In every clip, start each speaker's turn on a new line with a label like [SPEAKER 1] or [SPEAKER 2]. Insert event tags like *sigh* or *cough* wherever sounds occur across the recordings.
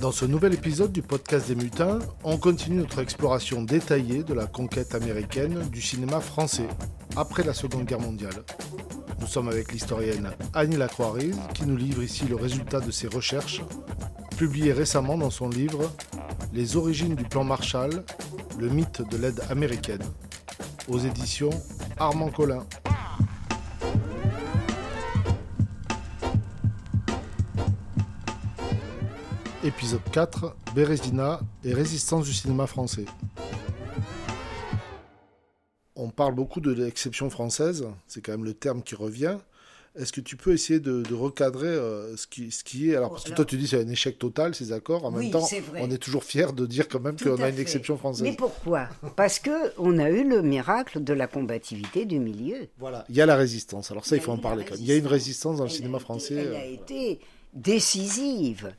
[SPEAKER 1] Dans ce nouvel épisode du podcast des mutins, on continue notre exploration détaillée de la conquête américaine du cinéma français après la Seconde Guerre mondiale. Nous sommes avec l'historienne Annie Lacroix-Riz qui nous livre ici le résultat de ses recherches, publiées récemment dans son livre Les origines du plan Marshall, le mythe de l'aide américaine, aux éditions Armand Collin. Épisode 4 Bérésina et résistance du cinéma français. On parle beaucoup de l'exception française, c'est quand même le terme qui revient. Est-ce que tu peux essayer de, recadrer euh, ce, qui, ce qui est? Alors parce que toi tu dis c'est un échec total ces accords en même temps on est toujours fier de dire quand même qu'on a une exception française.
[SPEAKER 2] Mais pourquoi? Parce que on a eu le miracle de la combativité du milieu.
[SPEAKER 1] Voilà, il y a la résistance. Alors ça il, faut en parler quand même. Il y a une résistance dans le cinéma français.
[SPEAKER 2] elle a euh. été décisive.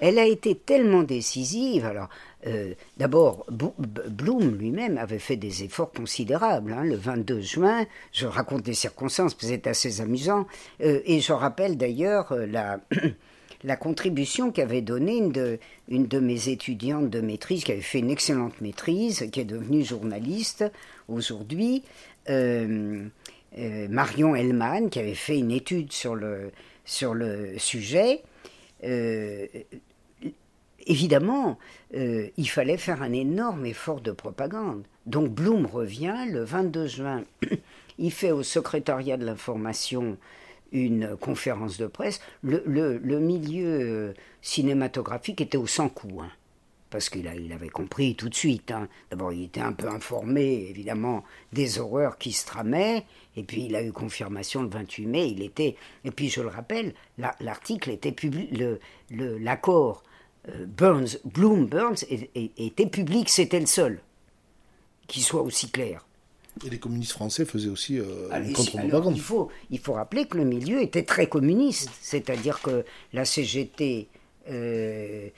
[SPEAKER 2] Elle a été tellement décisive. Alors, euh, d'abord, Bloom lui-même avait fait des efforts considérables. Hein. le 22 juin, je raconte des circonstances, c'est assez amusant. Euh, et je rappelle d'ailleurs euh, la, *clears throat* contribution qu'avait donnée une de, mes étudiantes de maîtrise, qui avait fait une excellente maîtrise, qui est devenue journaliste aujourd'hui, Marion Hellman, qui avait fait une étude sur le sujet. Euh, évidemment, euh, il fallait faire un énorme effort de propagande. Donc Blum revient le 22 juin. *coughs* il fait au secrétariat de l'information une conférence de presse. Le, milieu euh, cinématographique était au sans coup. Hein, parce qu'il il avait compris tout de suite. Hein. D'abord, il était un peu informé, évidemment, des horreurs qui se tramaient, et puis il a eu confirmation le 28 mai. Il était, et puis je le rappelle, l'article était public, l'accord euh, Burns, Bloom Burns était public, c'était le seul qui soit aussi clair.
[SPEAKER 1] Et les communistes français faisaient aussi euh, une
[SPEAKER 2] contre-propagande. Il faut, il faut rappeler que le milieu était très communiste, c'est-à-dire que la CGT, euh,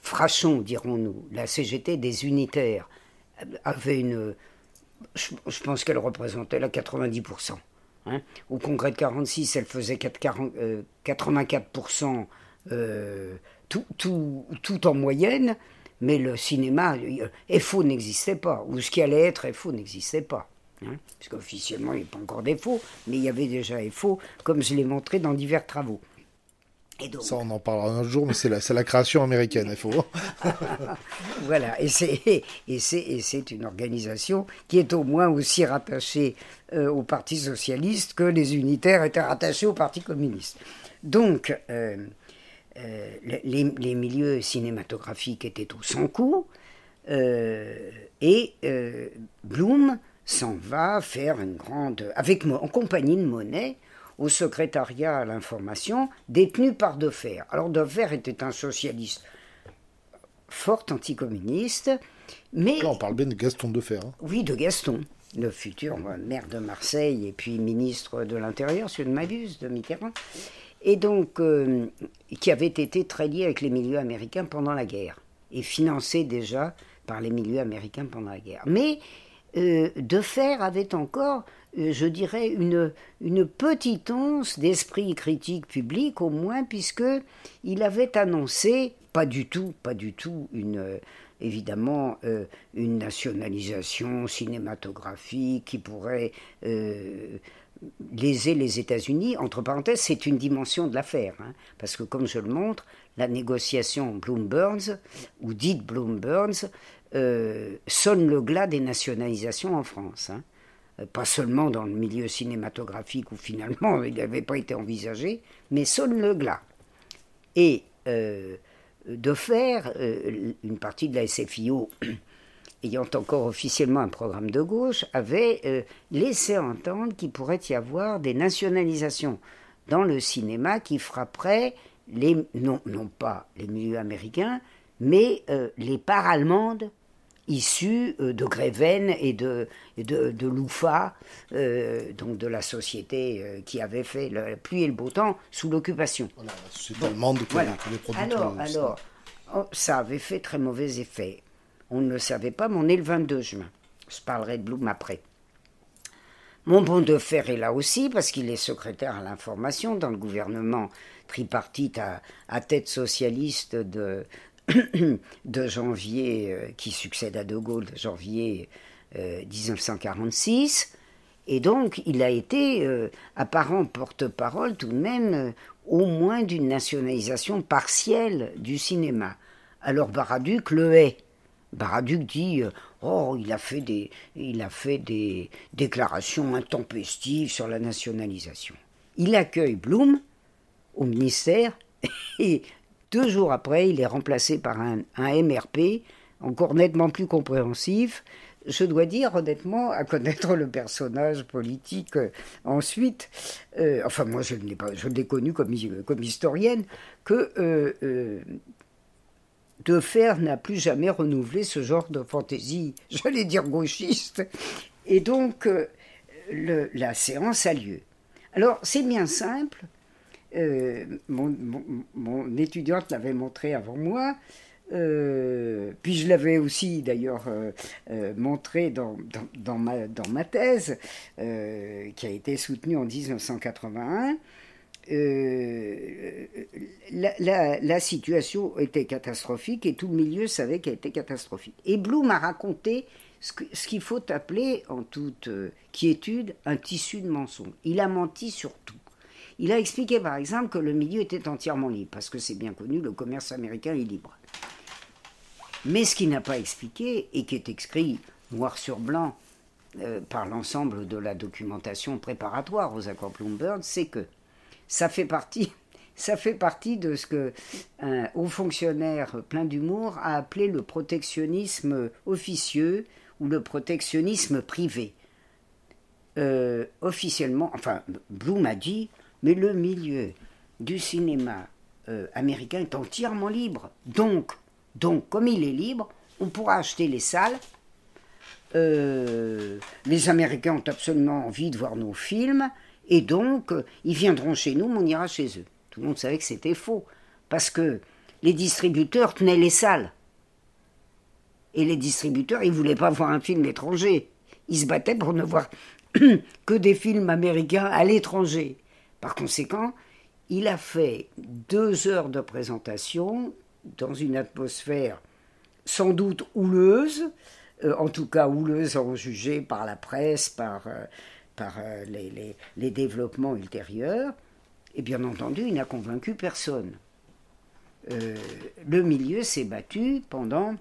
[SPEAKER 2] Frachon dirons-nous, la CGT des unitaires, avait une. Je, pense qu'elle représentait la 90%. Hein. Au congrès de 46, elle faisait 84% tout, tout, tout en moyenne, mais le cinéma, FO n'existait pas, ou ce qui allait être FO n'existait pas. Hein, parce qu'officiellement, il n'y a pas encore d'FO, mais il y avait déjà FO, comme je l'ai montré dans divers travaux.
[SPEAKER 1] Et donc... Ça, on en parlera un jour, mais c'est la, la, création américaine, FO. *laughs*
[SPEAKER 2] voilà, *laughs* et c'est une organisation qui est au moins aussi rattachée euh, au Parti socialiste que les unitaires étaient rattachés au Parti communiste. Donc, euh, euh, les, milieux cinématographiques étaient au sans coup, et Bloom s'en va faire une grande, avec en compagnie de Monet, au secrétariat à l'information, détenu par Defer. Alors Defer était un socialiste fort anticommuniste, mais...
[SPEAKER 1] Là, on parle bien de Gaston Defer. Hein.
[SPEAKER 2] Oui, de Gaston, le futur maire de Marseille et puis ministre de l'Intérieur, si je ne m'abuse, de Mitterrand et donc euh, qui avait été très lié avec les milieux américains pendant la guerre, et financé déjà par les milieux américains pendant la guerre. Mais euh, Defer avait encore, euh, je dirais, une, petite once d'esprit critique public, au moins, puisque il avait annoncé, pas du tout, pas du tout une évidemment une nationalisation cinématographique qui pourrait léser les États-Unis, entre parenthèses, c'est une dimension de l'affaire, hein, parce que comme je le montre, la négociation Bloom-Burns, ou dite Bloom-Burns, euh, sonne le glas des nationalisations en France. Hein. Euh, pas seulement dans le milieu cinématographique où finalement *laughs* il n'avait pas été envisagé, mais sonne le glas. Et euh, de faire une partie de la SFIO *clears throat* ayant encore officiellement un programme de gauche, avait laissé entendre qu'il pourrait y avoir des nationalisations dans le cinéma qui frapperaient les, non pas les milieux américains, mais euh, les parts allemandes issues euh, de Greven et de, de, de Loufa, donc de la société qui avait fait la pluie et le beau temps sous l'occupation.
[SPEAKER 1] Voilà, c'est allemande voilà.
[SPEAKER 2] Alors, alors oh, ça avait fait très mauvais effet. On ne le savait pas, mais on est le 22 juin. Je parlerai de Blum après. Mon bon de fer est là aussi parce qu'il est secrétaire à l'information dans le gouvernement tripartite à, tête socialiste de, *coughs* de janvier, qui succède à De Gaulle, de janvier 1946. Et donc, il a été apparent porte-parole tout de même au moins d'une nationalisation partielle du cinéma. Alors Baraduc le hait. Baraduc dit Oh, il a fait des, il a fait des déclarations intempestives sur la nationalisation. Il accueille Blum au ministère *laughs* et deux jours après, il est remplacé par un, MRP encore nettement plus compréhensif. Je dois dire honnêtement, à connaître le personnage politique euh, ensuite, euh, enfin moi je ne l'ai pas, je l'ai connu comme, historienne, que euh, Defer n'a plus jamais renouvelé ce genre de fantaisie, j'allais dire gauchiste. Et donc, euh, la séance a lieu. Alors, c'est bien simple. Euh, mon, étudiante l'avait montré avant moi. Euh, puis je l'avais aussi d'ailleurs montré dans, dans, ma, thèse, qui a été soutenue en 1981. Euh, la, situation était catastrophique et tout le milieu savait qu'elle était catastrophique. Et Bloom a raconté ce, qu'il faut appeler, en toute euh, quiétude, un tissu de mensonges. Il a menti sur tout. Il a expliqué par exemple que le milieu était entièrement libre, parce que c'est bien connu, le commerce américain est libre. Mais ce qu'il n'a pas expliqué, et qui est écrit noir sur blanc euh, par l'ensemble de la documentation préparatoire aux accords Bloomberg, c'est que ça fait partie, *laughs* de ce que un haut fonctionnaire plein d'humour a appelé le protectionnisme officieux ou le protectionnisme privé. Euh, officiellement, enfin, Bloom a dit, mais le milieu du cinéma euh, américain est entièrement libre. Donc, comme il est libre, on pourra acheter les salles. Euh, les Américains ont absolument envie de voir nos films. Et donc, euh, ils viendront chez nous, mais on ira chez eux. Tout le monde savait que c'était faux, parce que les distributeurs tenaient les salles. Et les distributeurs, ils ne voulaient pas voir un film étranger. Ils se battaient pour ne voir *clears throat* que des films américains à l'étranger. Par conséquent, il a fait deux heures de présentation dans une atmosphère sans doute houleuse, euh, en tout cas houleuse en jugé par la presse, par euh, euh, les, développements ultérieurs, et bien entendu, il n'a convaincu personne. Le milieu s'est battu pendant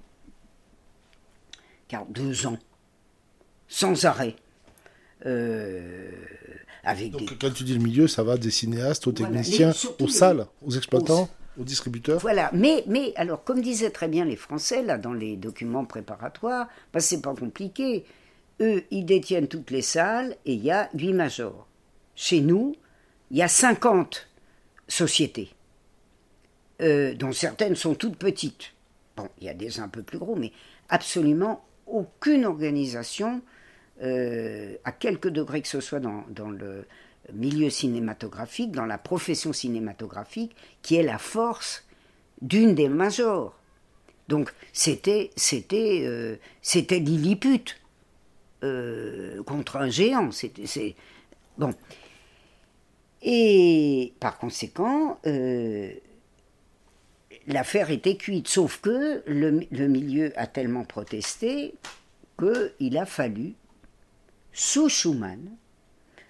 [SPEAKER 2] deux ans, sans arrêt.
[SPEAKER 1] Avec Donc, quand tu dis le milieu, ça va des cinéastes aux techniciens, aux salles, aux exploitants, aux, distributeurs
[SPEAKER 2] Voilà, mais, mais alors, comme disaient très bien les Français, là, dans les documents préparatoires, bah, c'est pas compliqué. Eux, ils détiennent toutes les salles et il y a huit majors. Chez nous, il y a 50 sociétés, euh, dont certaines sont toutes petites. Bon, il y a des un peu plus gros, mais absolument aucune organisation, euh, à quelque degré que ce soit dans, dans, le milieu cinématographique, dans la profession cinématographique, qui est la force d'une des majors. Donc c'était c'était euh, c'était Lilliput. Euh, contre un géant. C'est bon. Et par conséquent, l'affaire était cuite. Sauf que le, milieu a tellement protesté qu'il a fallu, sous Schumann,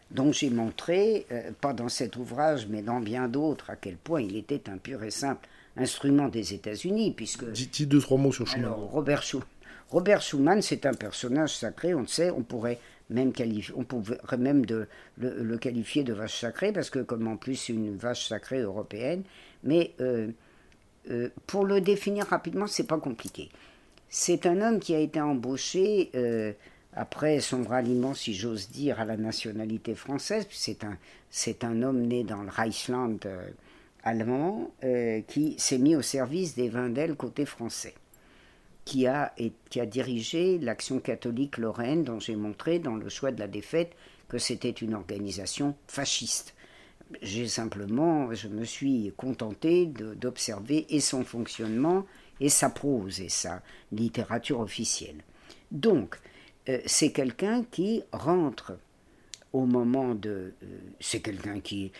[SPEAKER 2] dont j'ai montré, euh, pas dans cet ouvrage, mais dans bien d'autres, à quel point il était un pur et simple instrument des États-Unis, puisque...
[SPEAKER 1] Dites deux, trois mots sur Schumann.
[SPEAKER 2] Alors, Robert Schumann Robert Schumann, c'est un personnage sacré, on le sait, on pourrait même on pourrait même de, le, qualifier de vache sacrée, parce que comme en plus c'est une vache sacrée européenne, mais euh, euh, pour le définir rapidement, c'est pas compliqué. C'est un homme qui a été embauché après son ralliement, si j'ose dire, à la nationalité française. C'est un, c'est un homme né dans le Reichsland allemand qui s'est mis au service des Vindel côté français qui a, qui a dirigé l'action catholique lorraine dont j'ai montré dans le choix de la défaite que c'était une organisation fasciste. J'ai simplement, je me suis contenté d'observer et son fonctionnement et sa prose et sa littérature officielle. Donc, euh, c'est quelqu'un qui rentre au moment de... Euh, c'est quelqu'un qui,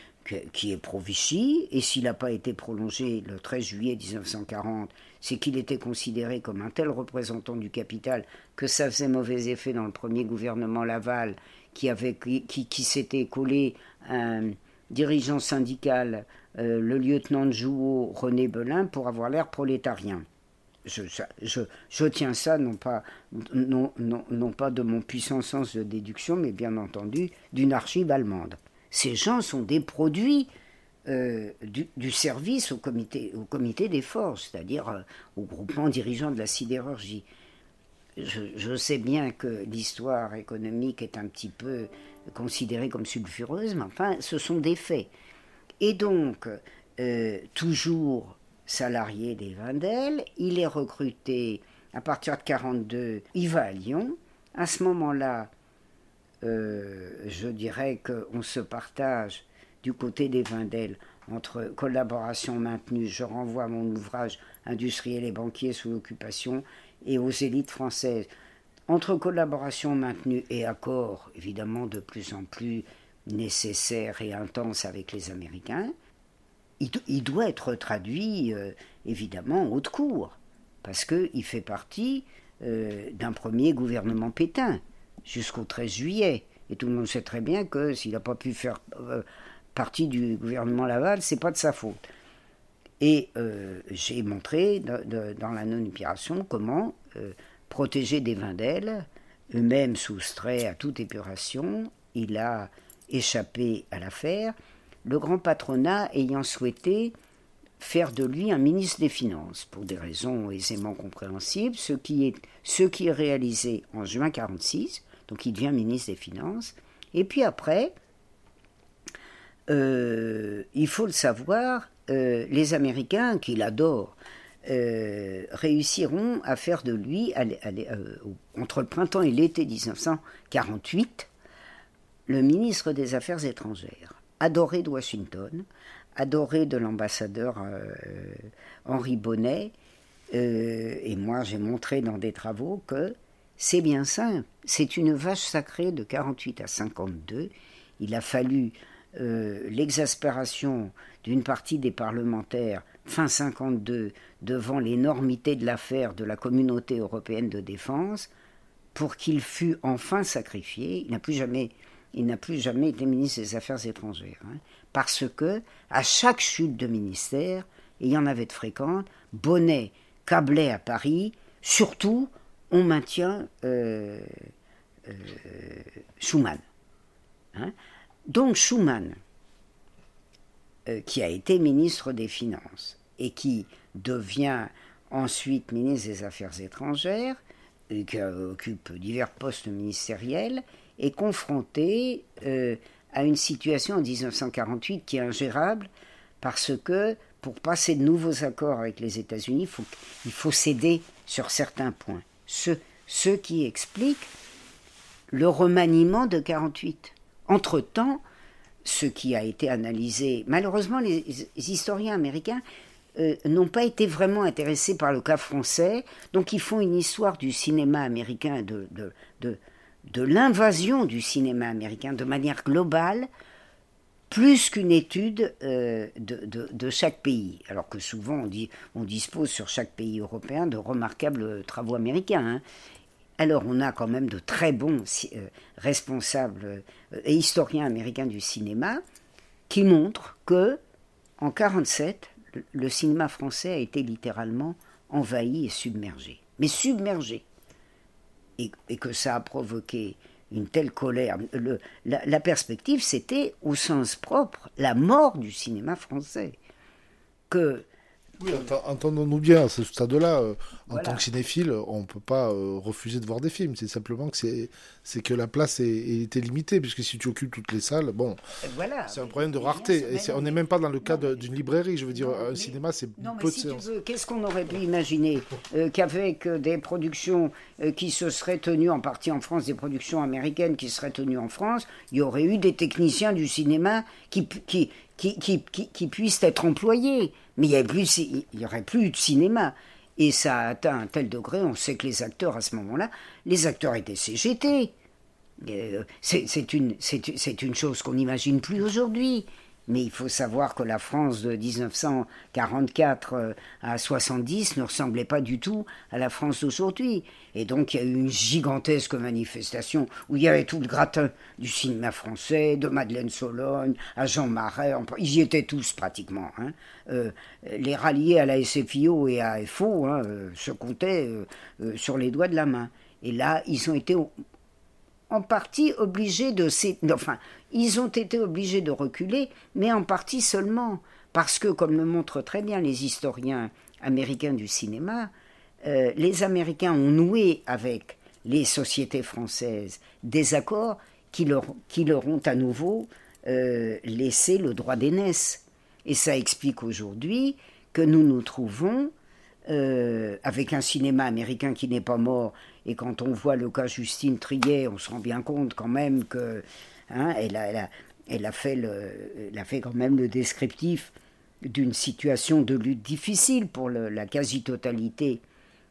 [SPEAKER 2] qui est pro-Vichy, et s'il n'a pas été prolongé le 13 juillet 1940, c'est qu'il était considéré comme un tel représentant du capital que ça faisait mauvais effet dans le premier gouvernement Laval, qui, qui, s'était collé un dirigeant syndical, euh, le lieutenant de Jouot, René Belin, pour avoir l'air prolétarien. Je, tiens ça non pas, non, non pas de mon puissant sens de déduction, mais bien entendu d'une archive allemande ces gens sont des produits euh, du, service au comité, au comité des forces, c'est-à-dire euh, au groupement dirigeant de la sidérurgie. Je, sais bien que l'histoire économique est un petit peu considérée comme sulfureuse, mais enfin, ce sont des faits. Et donc, euh, toujours salarié des Vindel, il est recruté à partir de 1942, il va à Lyon. À ce moment-là, euh, je dirais qu'on se partage du côté des Vindel entre collaboration maintenue, je renvoie mon ouvrage Industriels et banquiers sous l'occupation, et aux élites françaises. Entre collaboration maintenue et accord, évidemment de plus en plus nécessaire et intense avec les Américains, il, doit être traduit euh, évidemment en haute cour, parce qu'il fait partie euh, d'un premier gouvernement Pétain jusqu'au 13 juillet. Et tout le monde sait très bien que s'il n'a pas pu faire euh, partie du gouvernement Laval, c'est pas de sa faute. Et j'ai montré dans la non-épuration comment protéger des vins d'ailes, eux-mêmes soustraits à toute épuration, il a échappé à l'affaire, le grand patronat ayant souhaité faire de lui un ministre des Finances, pour des raisons aisément compréhensibles, ce qui est, réalisé en juin 1946, donc il devient ministre des Finances. Et puis après, euh, il faut le savoir, euh, les Américains, qui l'adorent, euh, réussiront à faire de lui, entre le printemps et l'été 1948, le ministre des Affaires étrangères, adoré de Washington, adoré de l'ambassadeur Henri Bonnet. et moi, j'ai montré dans des travaux que c'est bien simple. C'est une vache sacrée de 48 à 52. Il a fallu euh, l'exaspération d'une partie des parlementaires fin 52 devant l'énormité de l'affaire de la communauté européenne de défense pour qu'il fût enfin sacrifié. Il n'a plus jamais, il n'a plus jamais été ministre des Affaires étrangères, hein. parce que à chaque chute de ministère, il y en avait de fréquentes, Bonnet câblait à Paris, surtout on maintient euh, euh, Schumann. Hein. Donc Schumann, euh, qui a été ministre des Finances et qui devient ensuite ministre des Affaires étrangères, qui occupe divers postes ministériels, est confronté à une situation en 1948 qui est ingérable parce que pour passer de nouveaux accords avec les États-Unis, il faut céder sur certains points ce, qui explique le remaniement de 48. Entre-temps, ce qui a été analysé, malheureusement, les, historiens américains euh, n'ont pas été vraiment intéressés par le cas français, donc ils font une histoire du cinéma américain, de l'invasion du cinéma américain de manière globale, plus qu'une étude euh, de, chaque pays, alors que souvent on, dit, on dispose sur chaque pays européen de remarquables travaux américains. Hein. Alors on a quand même de très bons euh, responsables euh, et historiens américains du cinéma qui montrent que en 47 le cinéma français a été littéralement envahi et submergé, mais submergé, et que ça a provoqué une telle colère. La, perspective, c'était, au sens propre, la mort du cinéma français. Que
[SPEAKER 1] oui, entendons-nous bien, à ce stade-là, euh, en tant que cinéphile, on ne peut pas euh, refuser de voir des films. C'est simplement que c'est, que la place est, était limitée, puisque si tu occupes toutes les salles, bon, voilà, c'est un problème de rareté. Et on n'est même pas dans le cas d'une librairie. Je veux dire, un cinéma, c'est peu de séances.
[SPEAKER 2] Qu'est-ce qu'on aurait pu imaginer euh, qu'avec des productions qui se seraient tenues en partie en France, des productions américaines qui seraient tenues en France, il y aurait eu des techniciens du cinéma qui, qui, qui, qui, qui puissent être employés mais il n'y aurait plus de cinéma. Et ça a atteint un tel degré, on sait que les acteurs à ce moment-là, les acteurs étaient CGT. Euh, c'est une, une chose qu'on n'imagine plus aujourd'hui. Mais il faut savoir que la France de 1944 euh, à 70 ne ressemblait pas du tout à la France d'aujourd'hui. Et donc il y a eu une gigantesque manifestation où il y avait tout le gratin du cinéma français, de Madeleine Sologne à Jean Marais, ils y étaient tous pratiquement. Hein. Euh, les ralliés à la SFIO et à FO hein, euh, se comptaient sur les doigts de la main. Et là, ils ont été en partie obligés de... Enfin, ils ont été obligés de reculer, mais en partie seulement, parce que, comme le montrent très bien les historiens américains du cinéma, euh, les Américains ont noué avec les sociétés françaises des accords qui leur, qui leur ont à nouveau euh, laissé le droit d'aînesse. Et ça explique aujourd'hui que nous nous trouvons euh, avec un cinéma américain qui n'est pas mort. Et quand on voit le cas Justine Trier, on se rend bien compte quand même que hein, elle, a, fait le, quand même le descriptif d'une situation de lutte difficile pour la quasi-totalité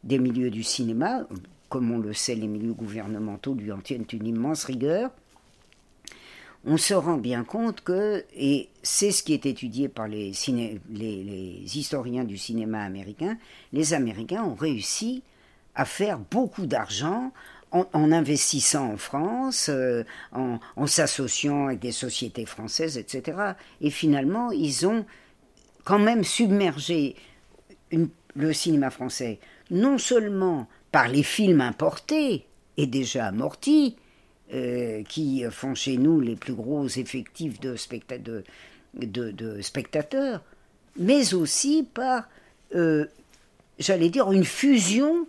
[SPEAKER 2] des milieux du cinéma. Comme on le sait, les milieux gouvernementaux lui en tiennent une immense rigueur on se rend bien compte que, et c'est ce qui est étudié par les, historiens du cinéma américain, les Américains ont réussi à faire beaucoup d'argent en, investissant en France, euh, en, s'associant avec des sociétés françaises, etc. Et finalement, ils ont quand même submergé le cinéma français, non seulement par les films importés et déjà amortis, euh, qui font chez nous les plus gros effectifs de, spectateurs, mais aussi par, euh, j'allais dire, une fusion,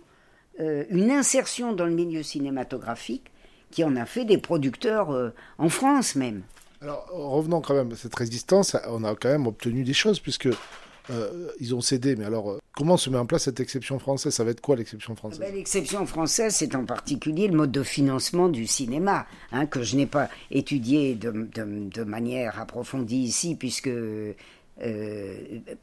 [SPEAKER 2] euh, une insertion dans le milieu cinématographique qui en a fait des producteurs en France même.
[SPEAKER 1] Alors revenons quand même à cette résistance, on a quand même obtenu des choses puisque euh, ils ont cédé, mais alors euh, comment se met en place cette exception française? Ça va être quoi l'exception française?
[SPEAKER 2] ben, L'exception française, c'est en particulier le mode de financement du cinéma, hein, que je n'ai pas étudié de, manière approfondie ici, puisque euh,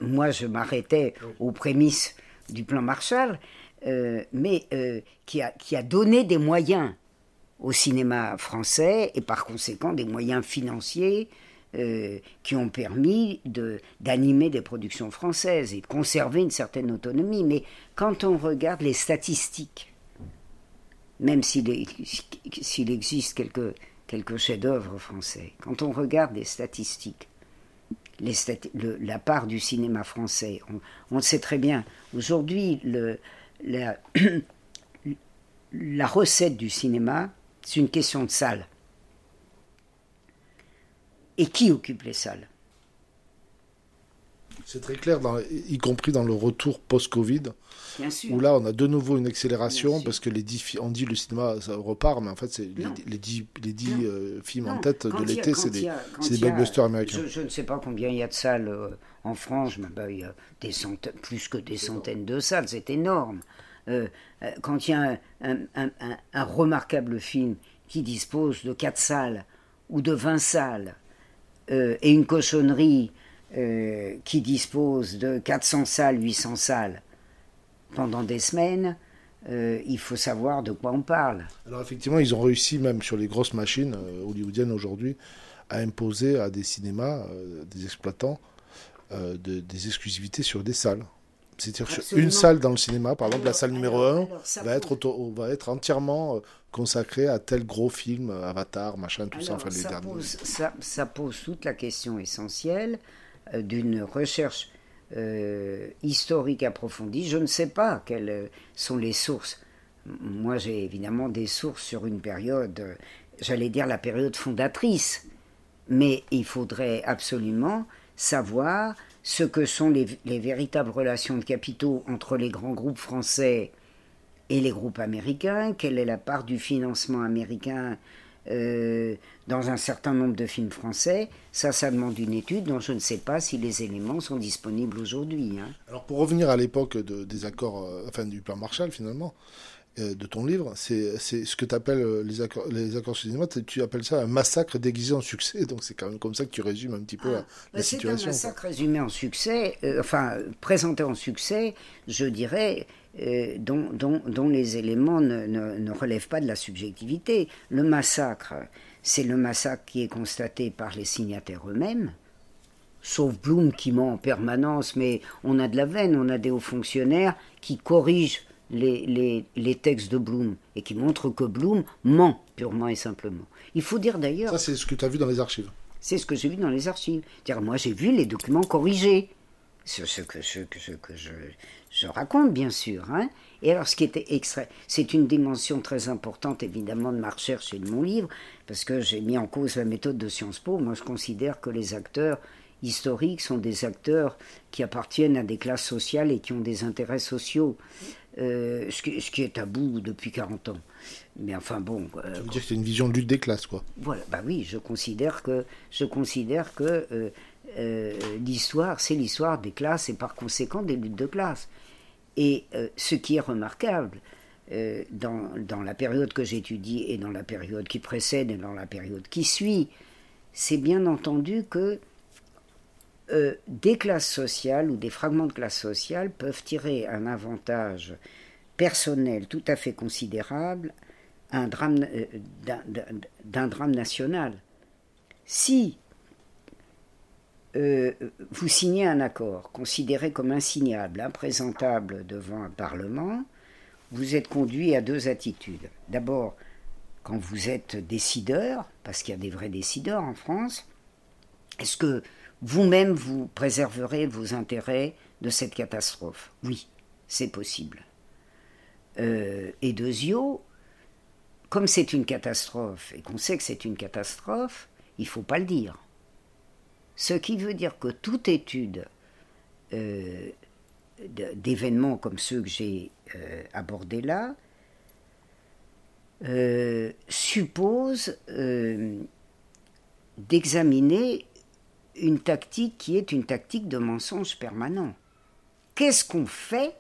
[SPEAKER 2] moi je m'arrêtais aux prémices du plan Marshall, mais qui a, qui, a, donné des moyens au cinéma français et par conséquent des moyens financiers euh, qui ont permis d'animer des productions françaises et de conserver une certaine autonomie. Mais quand on regarde les statistiques, même s'il existe quelques, quelques chefs-d'œuvre français, quand on regarde les statistiques, la part du cinéma français, on, on sait très bien, aujourd'hui, la, *clears throat* la recette du cinéma, c'est une question de salle. Et qui occupe les salles?
[SPEAKER 1] C'est très clair, y compris dans le retour post-Covid, où là on a de nouveau une accélération parce que les on dit le cinéma ça repart, mais en fait c'est les, dix, les euh, films en tête de l'été, c'est des, des blockbusters américains.
[SPEAKER 2] Je, ne sais pas combien il y a de salles euh, en France, mais ben, il y a des centaines, plus que des centaines de salles, c'est énorme. Euh, quand il y a un, un, un, remarquable film qui dispose de quatre salles ou de 20 salles, euh, et une cochonnerie euh, qui dispose de 400 salles, 800 salles pendant des semaines, euh, il faut savoir de quoi on parle.
[SPEAKER 1] Alors effectivement, ils ont réussi même sur les grosses machines hollywoodiennes aujourd'hui à imposer à des cinémas, des exploitants, des exclusivités sur des salles. C'est-à-dire une salle dans le cinéma, par exemple la salle numéro 1, va, être va être entièrement consacrée à tel gros film, Avatar, machin, tout ça, enfin les
[SPEAKER 2] ça Pose, ça, pose toute la question essentielle euh, d'une recherche euh, historique approfondie. Je ne sais pas quelles sont les sources. Moi, j'ai évidemment des sources sur une période, euh, j'allais dire la période fondatrice, mais il faudrait absolument savoir ce que sont les, véritables relations de capitaux entre les grands groupes français et les groupes américains, quelle est la part du financement américain euh, dans un certain nombre de films français, ça, ça demande une étude dont je ne sais pas si les éléments sont disponibles aujourd'hui. Hein.
[SPEAKER 1] Alors pour revenir à l'époque des accords, euh, enfin du plan Marshall finalement, de ton livre, c'est ce que tu appelles euh, les accords, les accords cinéma, tu appelles ça un massacre déguisé en succès, donc c'est quand même comme ça que tu résumes un petit peu ah, la, bah, situation.
[SPEAKER 2] C'est un massacre résumé en succès, euh, enfin présenté en succès, je dirais, dont, dont, dont, les éléments ne, ne, relèvent pas de la subjectivité. Le massacre, c'est le massacre qui est constaté par les signataires eux-mêmes, sauf Blum qui ment en permanence, mais on a de la veine, on a des hauts fonctionnaires qui corrigent les, les, textes de Blum et qui montrent que Blum ment purement et simplement. Il faut dire d'ailleurs.
[SPEAKER 1] Ça, c'est ce que tu as vu dans les archives.
[SPEAKER 2] C'est ce que j'ai vu dans les archives. Dire, moi, j'ai vu les documents corrigés. Ce, ce que, ce, ce que je, je, raconte, bien sûr. Hein. Et alors, ce qui était extrait, c'est une dimension très importante, évidemment, de ma recherche et de mon livre, parce que j'ai mis en cause la méthode de Sciences Po. Moi, je considère que les acteurs historiques sont des acteurs qui appartiennent à des classes sociales et qui ont des intérêts sociaux. Euh, ce, qui, ce, qui, est tabou depuis 40 ans. Mais enfin bon.
[SPEAKER 1] Euh, dire que c'est une vision de lutte des classes, quoi.
[SPEAKER 2] Voilà, bah oui, je considère que, je considère que euh, l'histoire, c'est l'histoire des classes et par conséquent des luttes de classe. Et ce qui est remarquable dans, dans, la période que j'étudie et dans la période qui précède et dans la période qui suit, c'est bien entendu que euh, des classes sociales ou des fragments de classes sociales peuvent tirer un avantage personnel tout à fait considérable euh, d'un drame, national. Si euh, vous signez un accord considéré comme insignable, imprésentable devant un Parlement, vous êtes conduit à deux attitudes. D'abord, quand vous êtes décideur, parce qu'il y a des vrais décideurs en France, est-ce que vous-même vous préserverez vos intérêts de cette catastrophe. Oui, c'est possible. Euh, et deuxièmement, comme c'est une catastrophe et qu'on sait que c'est une catastrophe, il ne faut pas le dire. Ce qui veut dire que toute étude euh, d'événements comme ceux que j'ai euh, abordés là suppose d'examiner une tactique qui est une tactique de mensonge permanent. Qu'est-ce qu'on fait?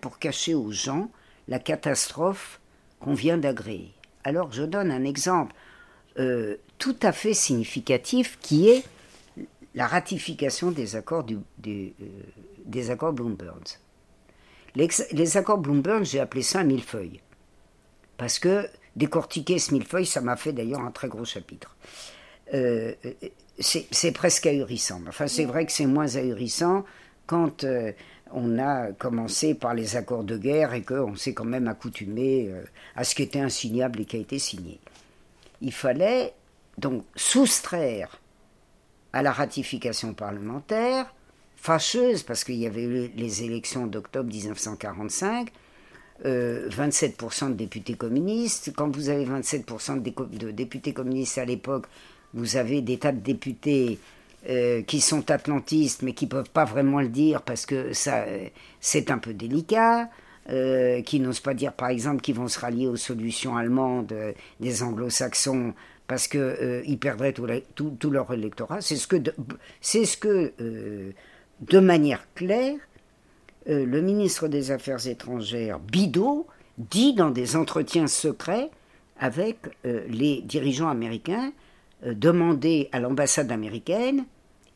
[SPEAKER 2] Pour cacher aux gens la catastrophe qu'on vient d'agréer? Alors je donne un exemple euh, tout à fait significatif qui est la ratification des accords, euh, Bloomberg. Les, les, accords Bloomberg, j'ai appelé ça un millefeuille. Parce que décortiquer ce millefeuille, ça m'a fait d'ailleurs un très gros chapitre. Euh, c'est presque ahurissant. Enfin, c'est vrai que c'est moins ahurissant quand euh, on a commencé par les accords de guerre et qu'on s'est quand même accoutumé euh, à ce qui était insignable et qui a été signé. Il fallait donc soustraire à la ratification parlementaire, fâcheuse parce qu'il y avait eu les élections d'octobre 1945, 27% de députés communistes. Quand vous avez 27% de députés communistes à l'époque, vous avez des tas de députés euh, qui sont atlantistes mais qui ne peuvent pas vraiment le dire parce que ça c'est un peu délicat, euh, qui n'osent pas dire par exemple qu'ils vont se rallier aux solutions allemandes euh, des anglo-saxons parce qu'ils perdraient tout, leur électorat. C'est ce que, c'est ce que de manière claire, le ministre des Affaires étrangères, Bidault, dit dans des entretiens secrets avec les dirigeants américains euh, demandé à l'ambassade américaine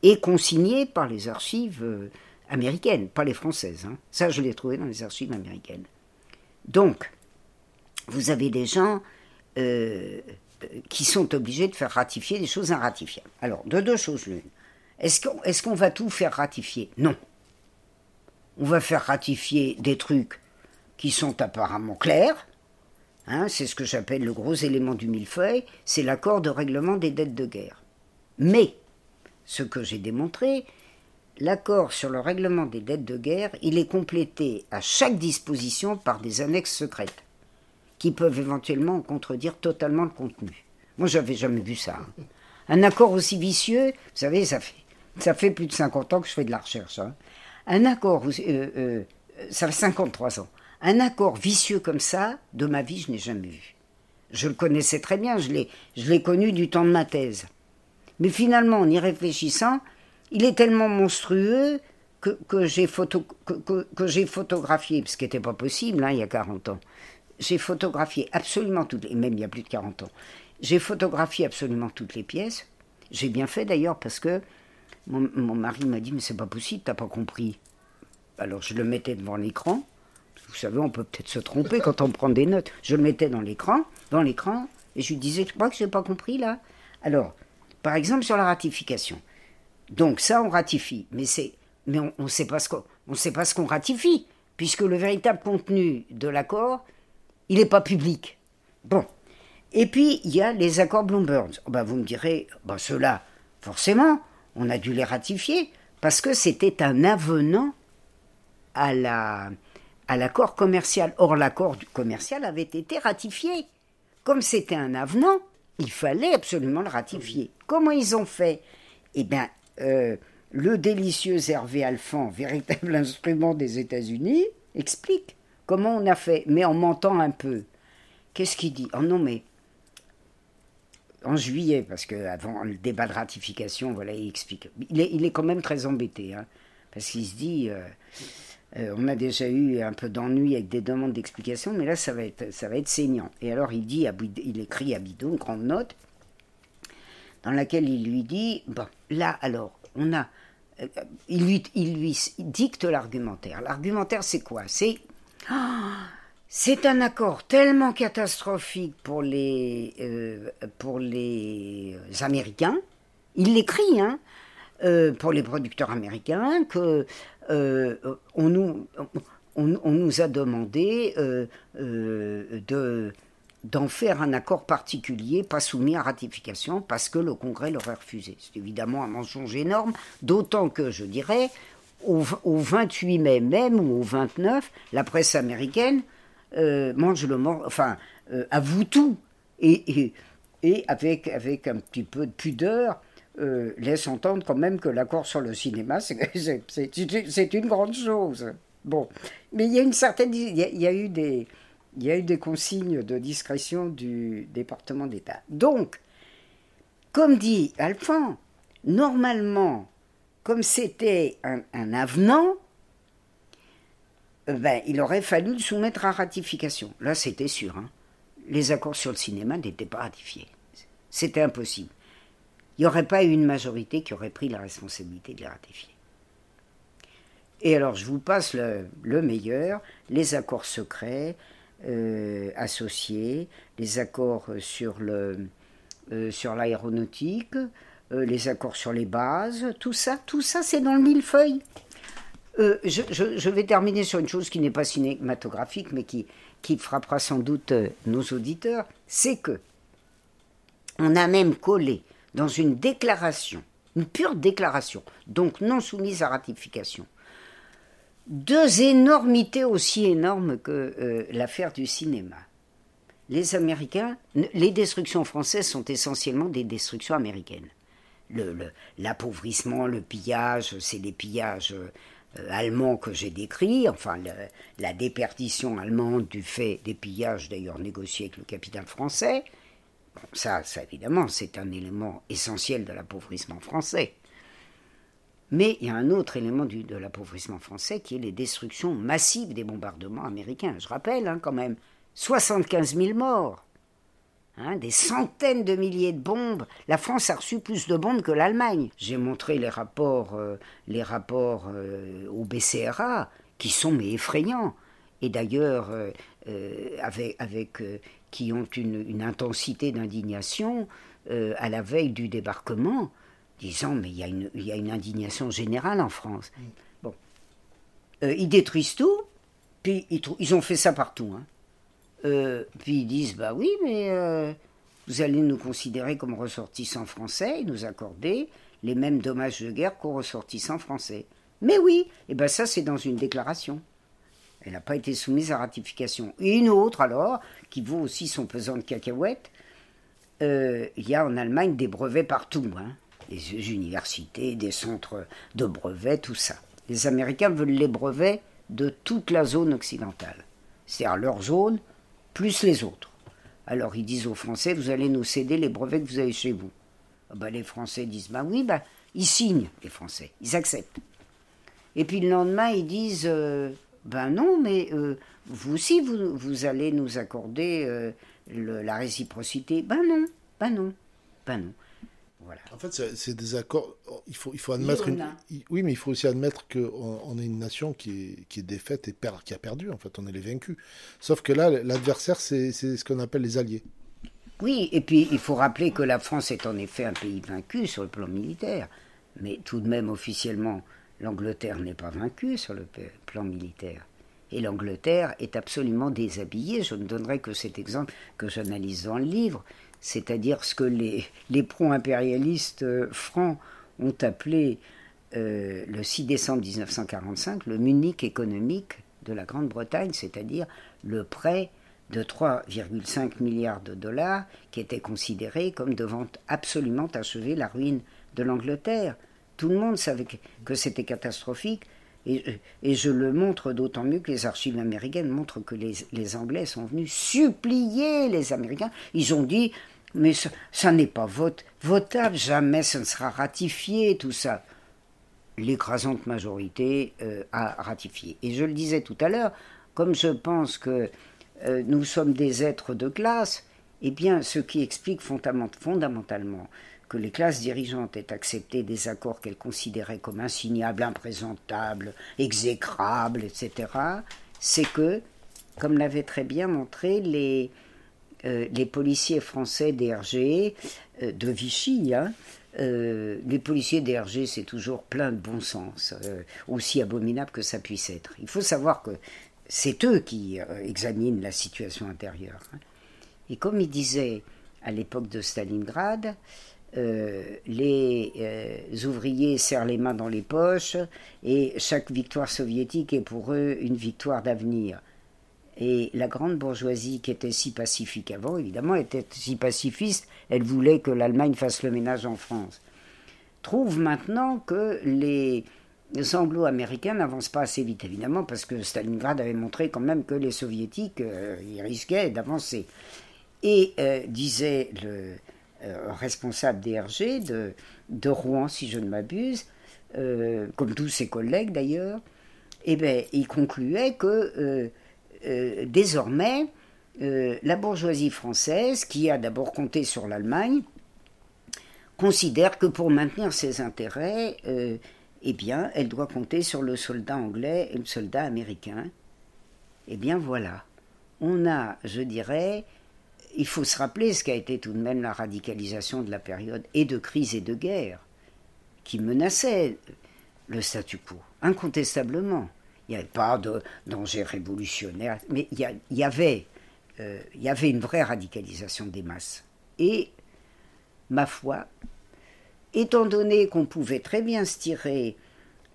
[SPEAKER 2] et consigné par les archives euh, américaines, pas les françaises. Hein. Ça, je l'ai trouvé dans les archives américaines. Donc, vous avez des gens euh, qui sont obligés de faire ratifier des choses irratifiables. Alors, de deux choses l'une. Est-ce qu'on va tout faire ratifier? Non. On va faire ratifier des trucs qui sont apparemment clairs, Hein, c'est ce que j'appelle le gros élément du millefeuille, c'est l'accord de règlement des dettes de guerre. Mais, ce que j'ai démontré, l'accord sur le règlement des dettes de guerre, il est complété à chaque disposition par des annexes secrètes, qui peuvent éventuellement contredire totalement le contenu. Moi, j'avais jamais vu ça. Hein. Un accord aussi vicieux, vous savez, ça fait, ça fait plus de 50 ans que je fais de la recherche. Hein. Un accord, euh, euh, ça fait 53 ans. Un accord vicieux comme ça, de ma vie, je n'ai jamais vu. Je le connaissais très bien, je l'ai connu du temps de ma thèse. Mais finalement, en y réfléchissant, il est tellement monstrueux que, j'ai photographié, ce qui n'était pas possible hein, il y a 40 ans. J'ai photographié absolument toutes les, même il y a plus de 40 ans, j'ai photographié absolument toutes les pièces. J'ai bien fait d'ailleurs parce que mon, mon mari m'a dit mais c'est pas possible, t'as pas compris. Alors je le mettais devant l'écran vous savez, on peut peut-être se tromper quand on prend des notes. Je le mettais dans l'écran, dans l'écran, et je lui disais, tu crois que je n'ai pas compris là? Alors, Par exemple, sur la ratification. Donc ça, on ratifie. Mais, c'est, mais on ne sait pas ce qu'on ratifie, puisque le véritable contenu de l'accord, il n'est pas public. Bon. Et puis, il y a les accords Bloomberg. Ben, vous me direz, ben, ceux-là, forcément, on a dû les ratifier, parce que c'était un avenant à la, à l'accord commercial. Or, l'accord commercial avait été ratifié. Comme c'était un avenant, il fallait absolument le ratifier. Comment ils ont fait? Eh bien, euh, le délicieux Hervé Alphand, *laughs* véritable instrument des États-Unis, explique comment on a fait, mais en mentant un peu. Qu'est-ce qu'il dit? Oh non, mais en juillet, parce qu'avant le débat de ratification, voilà, il explique. Il est, quand même très embêté, hein, parce qu'il se dit euh, euh, on a déjà eu un peu d'ennui avec des demandes d'explication, mais là, ça va, être, saignant. Et alors, il, dit il écrit à Bidot une grande note dans laquelle il lui dit Bon, là, alors, on a. Euh, il, lui, il lui dicte l'argumentaire. L'argumentaire, c'est quoi? C'est. *gasps* c'est un accord tellement catastrophique pour les, euh, pour les Américains. Il l'écrit, hein, pour les producteurs américains, que euh, on, nous, a demandé euh, euh, de d'en faire un accord particulier, pas soumis à ratification, parce que le Congrès l'aurait refusé. C'est évidemment un mensonge énorme, d'autant que, je dirais, au, 28 mai même ou au 29, la presse américaine mange le mort, enfin, avoue tout, et, et, avec, avec un petit peu de pudeur, euh, laisse entendre quand même que l'accord sur le cinéma, c'est *laughs* une grande chose. Bon, mais il y a eu des, consignes de discrétion du département d'État. Donc, comme dit Alphand, normalement, comme c'était un, avenant, ben, il aurait fallu le soumettre à ratification. Là, c'était sûr. Hein. Les accords sur le cinéma n'étaient pas ratifiés. C'était impossible il n'y aurait pas eu une majorité qui aurait pris la responsabilité de les ratifier. Et alors, je vous passe le, meilleur, les accords secrets euh, associés, les accords sur le euh, sur l'aéronautique, euh, les accords sur les bases, tout ça, tout ça, c'est dans le millefeuille. Je, je, vais terminer sur une chose qui n'est pas cinématographique, mais qui, qui frappera sans doute nos auditeurs, c'est que on a même collé dans une déclaration, une pure déclaration, donc non soumise à ratification, deux énormités aussi énormes que euh, l'affaire du cinéma. Les Américains, les destructions françaises sont essentiellement des destructions américaines. L'appauvrissement, le, pillage, c'est des pillages euh, allemands que j'ai décrits, enfin la déperdition allemande du fait des pillages d'ailleurs négociés avec le capital français, ça, évidemment, c'est un élément essentiel de l'appauvrissement français. Mais il y a un autre élément de l'appauvrissement français qui est les destructions massives des bombardements américains. Je rappelle hein, quand même 75 000 morts, hein, des centaines de milliers de bombes. La France a reçu plus de bombes que l'Allemagne. J'ai montré les rapports, euh, les rapports euh, au BCRA qui sont mais effrayants. Et d'ailleurs, euh, avec, avec qui ont une, intensité d'indignation euh, à la veille du débarquement, disant mais il y, a une, y a une indignation générale en France. Mm. Bon. Euh, ils détruisent tout, puis ils, ils, ont fait ça partout. Hein. Euh, puis ils disent bah oui, mais vous allez nous considérer comme ressortissants français et nous accorder les mêmes dommages de guerre qu'aux ressortissants français. Mais oui, et ben ça c'est dans une déclaration. Elle n'a pas été soumise à ratification. Une autre, alors, qui vaut aussi son pesant de cacahuètes, euh, il y a en Allemagne des brevets partout, hein. des universités, des centres de brevets, tout ça. Les Américains veulent les brevets de toute la zone occidentale, c'est-à-dire leur zone plus les autres. Alors ils disent aux Français, vous allez nous céder les brevets que vous avez chez vous. Ah bah, les Français disent, bah oui, bah, ils signent, les Français, ils acceptent. Et puis le lendemain, ils disent, euh, ben non, mais euh, vous aussi, vous, vous, allez nous accorder euh, la réciprocité. Ben non, ben non, ben non.
[SPEAKER 1] Voilà. En fait, c'est des accords. Il faut, il faut admettre. oui, mais il faut aussi admettre qu'on on est une nation qui est, qui est défaite et qui a perdu. En fait, on est les vaincus. Sauf que là, l'adversaire, c'est ce qu'on appelle les alliés.
[SPEAKER 2] Oui, et puis il faut rappeler que la France est en effet un pays vaincu sur le plan militaire, mais tout de même officiellement, l'Angleterre n'est pas vaincue sur le plan militaire. Et l'Angleterre est absolument déshabillée. Je ne donnerai que cet exemple que j'analyse dans le livre, c'est-à-dire ce que les, pro-impérialistes euh, francs ont appelé euh, le 6 décembre 1945 le Munich économique de la Grande-Bretagne, c'est-à-dire le prêt de 3,5 milliards de dollars qui était considéré comme devant absolument achever la ruine de l'Angleterre. Tout le monde savait que c'était catastrophique. Et, je le montre d'autant mieux que les archives américaines montrent que les, Anglais sont venus supplier les Américains. Ils ont dit Mais ça, n'est pas votable, jamais ça ne sera ratifié, tout ça. L'écrasante majorité euh, a ratifié. Et je le disais tout à l'heure, comme je pense que euh, nous sommes des êtres de classe, eh bien, ce qui explique fondamentalement que les classes dirigeantes aient accepté des accords qu'elles considéraient comme insignables, imprésentables, exécrables, etc., c'est que, comme l'avait très bien montré les, euh, les policiers français DRG euh, de Vichy, hein, les policiers DRG, c'est toujours plein de bon sens, aussi abominable que ça puisse être. Il faut savoir que c'est eux qui euh, examinent la situation intérieure. Hein. Et comme il disait à l'époque de Stalingrad, euh, les euh, ouvriers serrent les mains dans les poches et chaque victoire soviétique est pour eux une victoire d'avenir. Et la grande bourgeoisie qui était si pacifique avant, évidemment, était si pacifiste, elle voulait que l'Allemagne fasse le ménage en France. Trouve maintenant que les, anglo-américains n'avancent pas assez vite, évidemment, parce que Stalingrad avait montré quand même que les soviétiques euh, risquaient d'avancer. Et disait le euh, responsable DRG de, de, Rouen, si je ne m'abuse, comme tous ses collègues d'ailleurs, eh bien, il concluait que désormais, la bourgeoisie française, qui a d'abord compté sur l'Allemagne, considère que pour maintenir ses intérêts, eh bien, elle doit compter sur le soldat anglais et le soldat américain. Eh bien, voilà. On a, je dirais, il faut se rappeler ce qu'a été tout de même la radicalisation de la période et de crise et de guerre qui menaçait le statu quo, incontestablement. Il n'y avait pas de danger révolutionnaire, mais il y, avait, euh, il y avait une vraie radicalisation des masses. Et, ma foi, étant donné qu'on pouvait très bien se tirer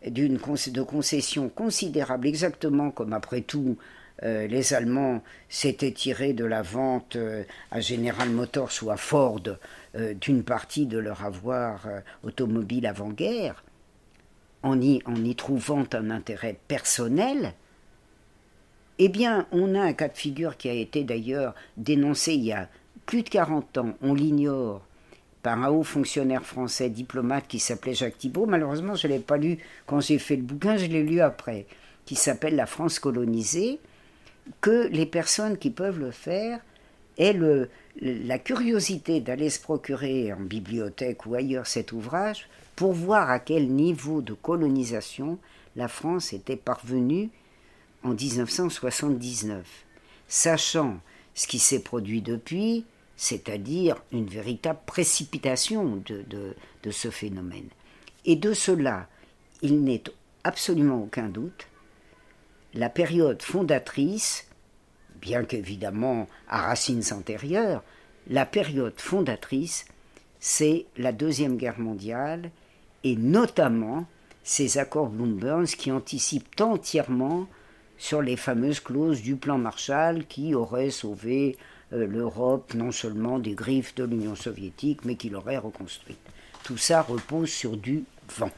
[SPEAKER 2] d'une de concessions considérables, exactement comme après tout euh, les Allemands s'étaient tirés de la vente euh, à General Motors ou à Ford euh, d'une partie de leur avoir automobile avant-guerre, en y, en y trouvant un intérêt personnel, eh bien, on a un cas de figure qui a été d'ailleurs dénoncé il y a plus de 40 ans, on l'ignore, par un haut fonctionnaire français diplomate qui s'appelait Jacques Thibault. Malheureusement, je ne l'ai pas lu quand j'ai fait le bouquin, je l'ai lu après, qui s'appelle La France colonisée, que les personnes qui peuvent le faire aient le, la curiosité d'aller se procurer en bibliothèque ou ailleurs cet ouvrage pour voir à quel niveau de colonisation la France était parvenue en 1979, sachant ce qui s'est produit depuis, c'est-à-dire une véritable précipitation de, de, ce phénomène. Et de cela, il n'est absolument aucun doute, la période fondatrice, bien qu'évidemment à racines antérieures, la période fondatrice, c'est la Deuxième Guerre mondiale et notamment ces accords Bloomberg qui anticipent entièrement sur les fameuses clauses du plan Marshall qui auraient sauvé euh, l'Europe non seulement des griffes de l'Union soviétique, mais qui l'aurait reconstruite. Tout ça repose sur du vent.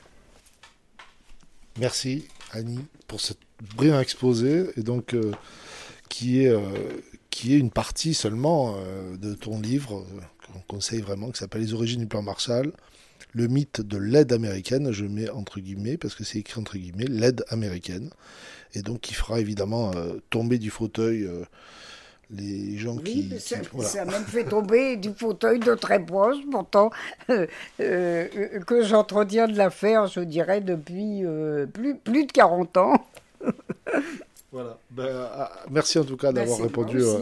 [SPEAKER 1] Merci Annie pour ce brillant exposé et donc euh, qui est euh, qui est une partie seulement de ton livre qu'on conseille vraiment qui s'appelle Les origines du plan Marshall, le mythe de l'aide américaine, je mets entre guillemets parce que c'est écrit entre guillemets l'aide américaine. Et donc qui fera évidemment tomber du fauteuil les gens qui,
[SPEAKER 2] ça, a même fait tomber du fauteuil de très proche, pourtant, euh, euh, que j'entretiens de l'affaire, je dirais, depuis euh, plus, plus de 40 ans. *laughs*
[SPEAKER 1] voilà. Ben, euh, merci en tout cas d'avoir répondu euh,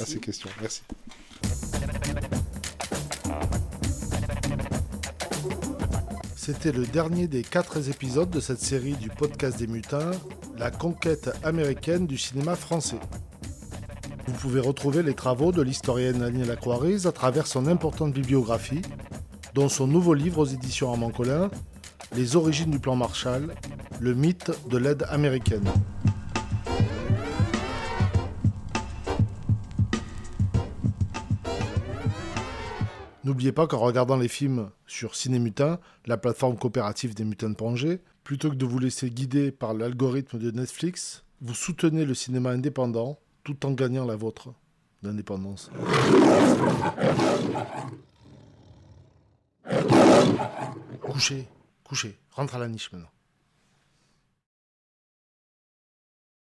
[SPEAKER 1] à ces questions. Merci. C'était le dernier des quatre épisodes de cette série du podcast des mutins, La conquête américaine du cinéma français. Vous pouvez retrouver les travaux de l'historienne Agnès Lacroix à travers son importante bibliographie, dont son nouveau livre aux éditions Armand Collin, les origines du plan Marshall, le mythe de l'aide américaine. N'oubliez pas qu'en regardant les films sur Cinémutin, la plateforme coopérative des mutins de Pongé, plutôt que de vous laisser guider par l'algorithme de Netflix, vous soutenez le cinéma indépendant tout en gagnant la vôtre d'indépendance. Couchez, couchez, rentre à la niche maintenant.